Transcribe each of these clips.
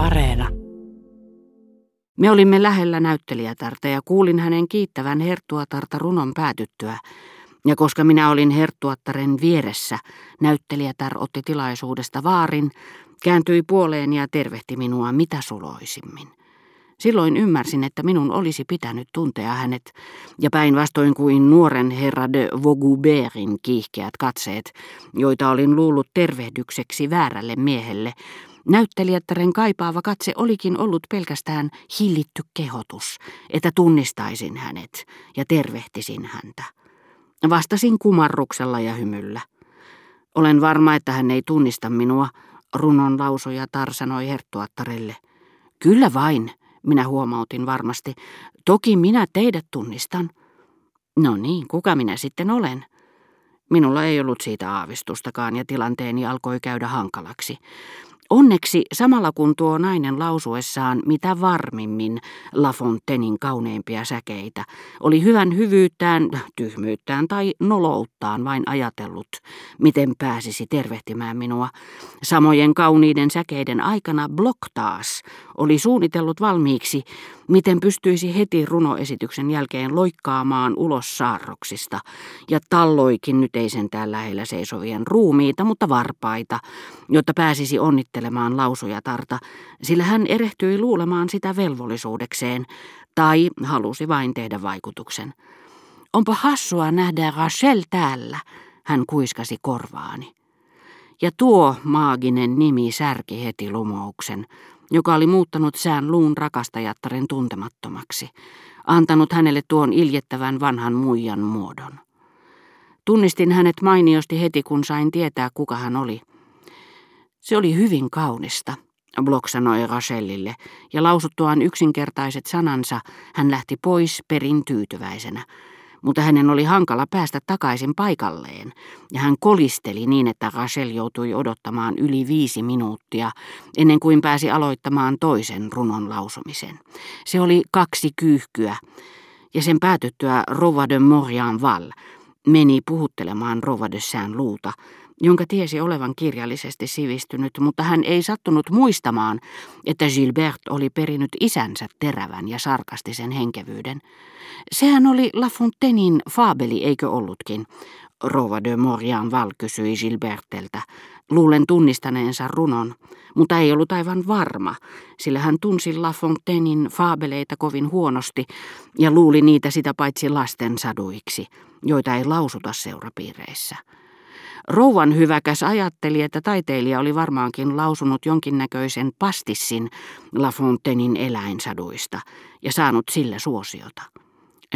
Areena. Me olimme lähellä näyttelijätärtä ja kuulin hänen kiittävän herttuatarta runon päätyttyä. Ja koska minä olin herttuattaren vieressä, näyttelijätär otti tilaisuudesta vaarin, kääntyi puoleen ja tervehti minua mitä suloisimmin. Silloin ymmärsin, että minun olisi pitänyt tuntea hänet, ja päinvastoin kuin nuoren herra de Vaugubertin kiihkeät katseet, joita olin luullut tervehdykseksi väärälle miehelle, näyttelijättären kaipaava katse olikin ollut pelkästään hillitty kehotus, että tunnistaisin hänet ja tervehtisin häntä. Vastasin kumarruksella ja hymyllä. Olen varma, että hän ei tunnista minua, runon lausuja Tar sanoi herttuattarelle. Kyllä vain, minä huomautin varmasti. Toki minä teidät tunnistan. No niin, kuka minä sitten olen? Minulla ei ollut siitä aavistustakaan ja tilanteeni alkoi käydä hankalaksi. Onneksi samalla kun tuo nainen lausuessaan mitä varmimmin La Fontainein kauneimpia säkeitä, oli hyvän hyvyyttään, tyhmyyttään tai nolouttaan vain ajatellut, miten pääsisi tervehtimään minua. Samojen kauniiden säkeiden aikana Block taas oli suunnitellut valmiiksi, miten pystyisi heti runoesityksen jälkeen loikkaamaan ulos saarroksista, ja talloikin nyt ei sentään lähellä seisovien ruumiita, mutta varpaita, jotta pääsisi onnittelemaan lausujatarta, sillä hän erehtyi luulemaan sitä velvollisuudekseen, tai halusi vain tehdä vaikutuksen. Onpa hassua nähdä Rachel täällä, hän kuiskasi korvaani. Ja tuo maaginen nimi särki heti lumouksen, joka oli muuttanut sään luun rakastajattaren tuntemattomaksi, antanut hänelle tuon iljettävän vanhan muijan muodon. Tunnistin hänet mainiosti heti, kun sain tietää, kuka hän oli. Se oli hyvin kaunista, Block sanoi Rachelille, ja lausuttuaan yksinkertaiset sanansa hän lähti pois perin tyytyväisenä mutta hänen oli hankala päästä takaisin paikalleen, ja hän kolisteli niin, että Rachel joutui odottamaan yli viisi minuuttia ennen kuin pääsi aloittamaan toisen runon lausumisen. Se oli kaksi kyyhkyä, ja sen päätyttyä Rova de Morian Val meni puhuttelemaan Rova de Saint luuta, jonka tiesi olevan kirjallisesti sivistynyt, mutta hän ei sattunut muistamaan, että Gilbert oli perinyt isänsä terävän ja sarkastisen henkevyyden. Sehän oli La Fontainein faabeli, eikö ollutkin? Rova de Morian Val kysyi Gilberteltä, luulen tunnistaneensa runon, mutta ei ollut aivan varma, sillä hän tunsi La Fontainein faabeleita kovin huonosti ja luuli niitä sitä paitsi lasten saduiksi, joita ei lausuta seurapiireissä. Rouvan hyväkäs ajatteli, että taiteilija oli varmaankin lausunut jonkinnäköisen pastissin La Fontainein eläinsaduista ja saanut sillä suosiota.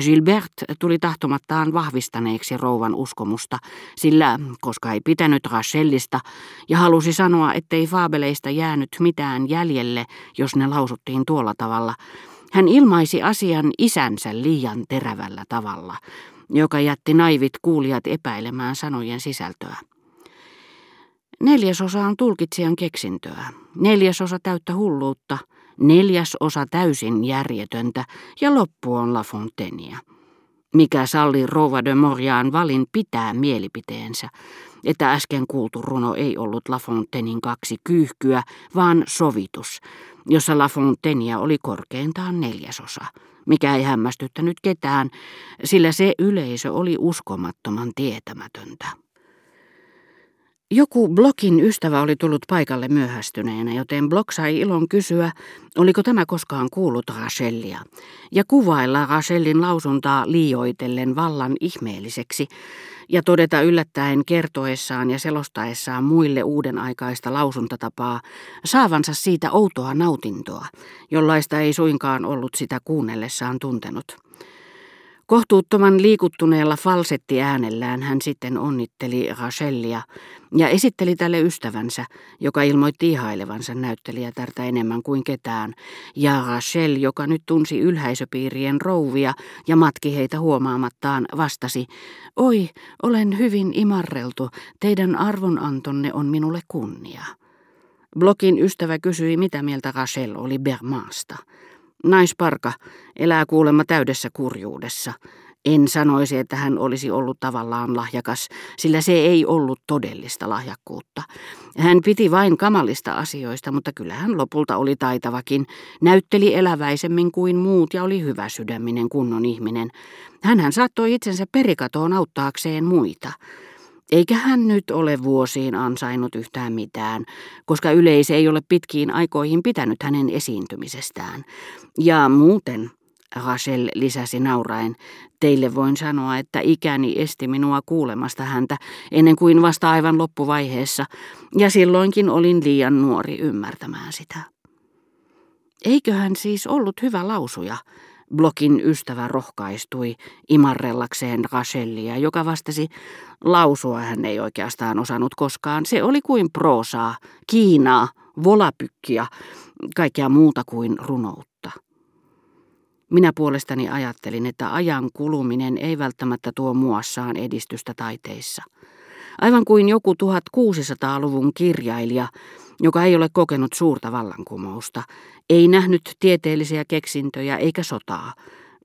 Gilbert tuli tahtomattaan vahvistaneeksi rouvan uskomusta, sillä, koska ei pitänyt Rachelista ja halusi sanoa, ettei faabeleista jäänyt mitään jäljelle, jos ne lausuttiin tuolla tavalla, hän ilmaisi asian isänsä liian terävällä tavalla, joka jätti naivit kuulijat epäilemään sanojen sisältöä. Neljäsosa on tulkitsijan keksintöä, neljäsosa täyttä hulluutta, neljäsosa täysin järjetöntä ja loppu on La Fontaineia. Mikä salli Rova de Moriaan valin pitää mielipiteensä, että äsken kuultu runo ei ollut La Fontainein kaksi kyyhkyä, vaan sovitus, jossa La Fontaineia oli korkeintaan neljäsosa – mikä ei hämmästyttänyt ketään, sillä se yleisö oli uskomattoman tietämätöntä. Joku Blokin ystävä oli tullut paikalle myöhästyneenä, joten Blok sai ilon kysyä, oliko tämä koskaan kuullut Rachellia, ja kuvailla Rachelin lausuntaa liioitellen vallan ihmeelliseksi, ja todeta yllättäen kertoessaan ja selostaessaan muille uuden aikaista lausuntatapaa, saavansa siitä outoa nautintoa, jollaista ei suinkaan ollut sitä kuunnellessaan tuntenut. Kohtuuttoman liikuttuneella falsettiäänellään hän sitten onnitteli Rachellia ja esitteli tälle ystävänsä, joka ilmoitti ihailevansa näyttelijätärtä enemmän kuin ketään, ja Rachel, joka nyt tunsi ylhäisöpiirien rouvia ja matki heitä huomaamattaan, vastasi, Oi, olen hyvin imarreltu, teidän arvonantonne on minulle kunnia. Blokin ystävä kysyi, mitä mieltä Rachel oli Bermaasta. Naisparka elää kuulemma täydessä kurjuudessa. En sanoisi, että hän olisi ollut tavallaan lahjakas, sillä se ei ollut todellista lahjakkuutta. Hän piti vain kamalista asioista, mutta kyllä hän lopulta oli taitavakin, näytteli eläväisemmin kuin muut ja oli hyvä sydäminen kunnon ihminen. Hänhän saattoi itsensä perikatoon auttaakseen muita. Eikä hän nyt ole vuosiin ansainnut yhtään mitään, koska yleisö ei ole pitkiin aikoihin pitänyt hänen esiintymisestään. Ja muuten, Rachel lisäsi nauraen, teille voin sanoa, että ikäni esti minua kuulemasta häntä ennen kuin vasta aivan loppuvaiheessa, ja silloinkin olin liian nuori ymmärtämään sitä. Eikö hän siis ollut hyvä lausuja, Blokin ystävä rohkaistui imarrellakseen Rachellia, joka vastasi, lausua hän ei oikeastaan osannut koskaan. Se oli kuin proosaa, kiinaa, volapykkiä, kaikkea muuta kuin runoutta. Minä puolestani ajattelin, että ajan kuluminen ei välttämättä tuo muassaan edistystä taiteissa. Aivan kuin joku 1600-luvun kirjailija, joka ei ole kokenut suurta vallankumousta, ei nähnyt tieteellisiä keksintöjä eikä sotaa,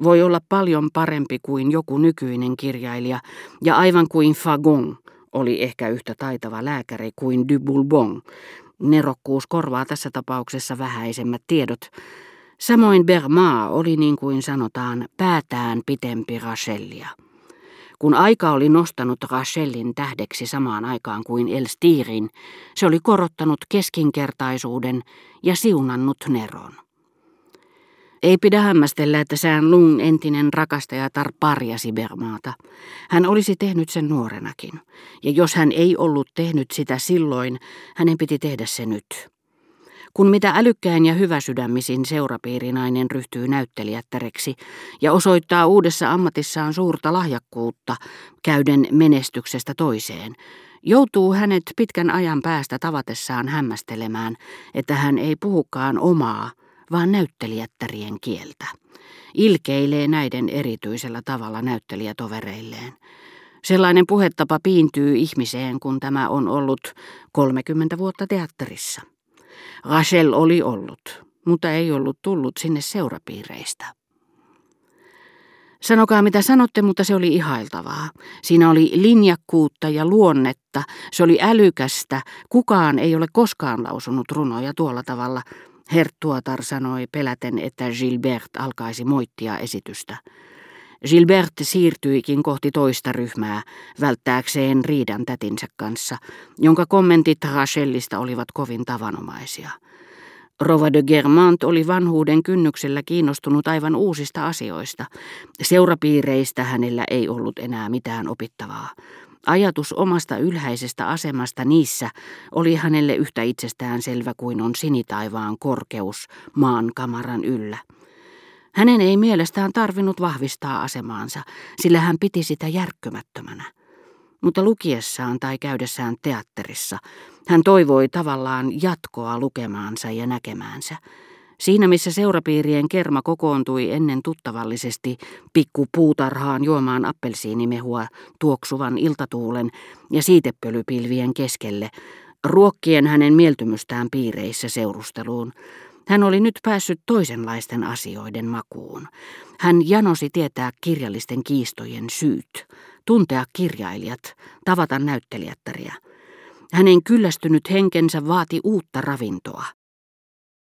voi olla paljon parempi kuin joku nykyinen kirjailija, ja aivan kuin Fagon oli ehkä yhtä taitava lääkäri kuin du Bourbon. Nerokkuus korvaa tässä tapauksessa vähäisemmät tiedot. Samoin Berma oli niin kuin sanotaan päätään pitempi Rachellia. Kun aika oli nostanut Rachelin tähdeksi samaan aikaan kuin Elstirin, se oli korottanut keskinkertaisuuden ja siunannut Neron. Ei pidä hämmästellä, että sään Lung entinen rakastajatar parjasi Bermaata. Hän olisi tehnyt sen nuorenakin, ja jos hän ei ollut tehnyt sitä silloin, hänen piti tehdä se nyt. Kun mitä älykkäin ja hyväsydämisin seurapiirinainen ryhtyy näyttelijättäreksi ja osoittaa uudessa ammatissaan suurta lahjakkuutta käyden menestyksestä toiseen, joutuu hänet pitkän ajan päästä tavatessaan hämmästelemään, että hän ei puhukaan omaa, vaan näyttelijättärien kieltä. Ilkeilee näiden erityisellä tavalla näyttelijätovereilleen. Sellainen puhetapa piintyy ihmiseen, kun tämä on ollut 30 vuotta teatterissa. Rachel oli ollut, mutta ei ollut tullut sinne seurapiireistä. Sanokaa mitä sanotte, mutta se oli ihailtavaa. Siinä oli linjakkuutta ja luonnetta, se oli älykästä, kukaan ei ole koskaan lausunut runoja tuolla tavalla. Herttuatar sanoi peläten, että Gilbert alkaisi moittia esitystä. Gilbert siirtyikin kohti toista ryhmää, välttääkseen riidan tätinsä kanssa, jonka kommentit Rachelista olivat kovin tavanomaisia. Rova de Germant oli vanhuuden kynnyksellä kiinnostunut aivan uusista asioista. Seurapiireistä hänellä ei ollut enää mitään opittavaa. Ajatus omasta ylhäisestä asemasta niissä oli hänelle yhtä itsestään selvä kuin on sinitaivaan korkeus maan kamaran yllä. Hänen ei mielestään tarvinnut vahvistaa asemaansa, sillä hän piti sitä järkkymättömänä. Mutta lukiessaan tai käydessään teatterissa hän toivoi tavallaan jatkoa lukemaansa ja näkemäänsä. Siinä missä seurapiirien kerma kokoontui ennen tuttavallisesti pikku puutarhaan juomaan appelsiinimehua tuoksuvan iltatuulen ja siitepölypilvien keskelle, ruokkien hänen mieltymystään piireissä seurusteluun, hän oli nyt päässyt toisenlaisten asioiden makuun. Hän janosi tietää kirjallisten kiistojen syyt, tuntea kirjailijat, tavata näyttelijättäriä. Hänen kyllästynyt henkensä vaati uutta ravintoa.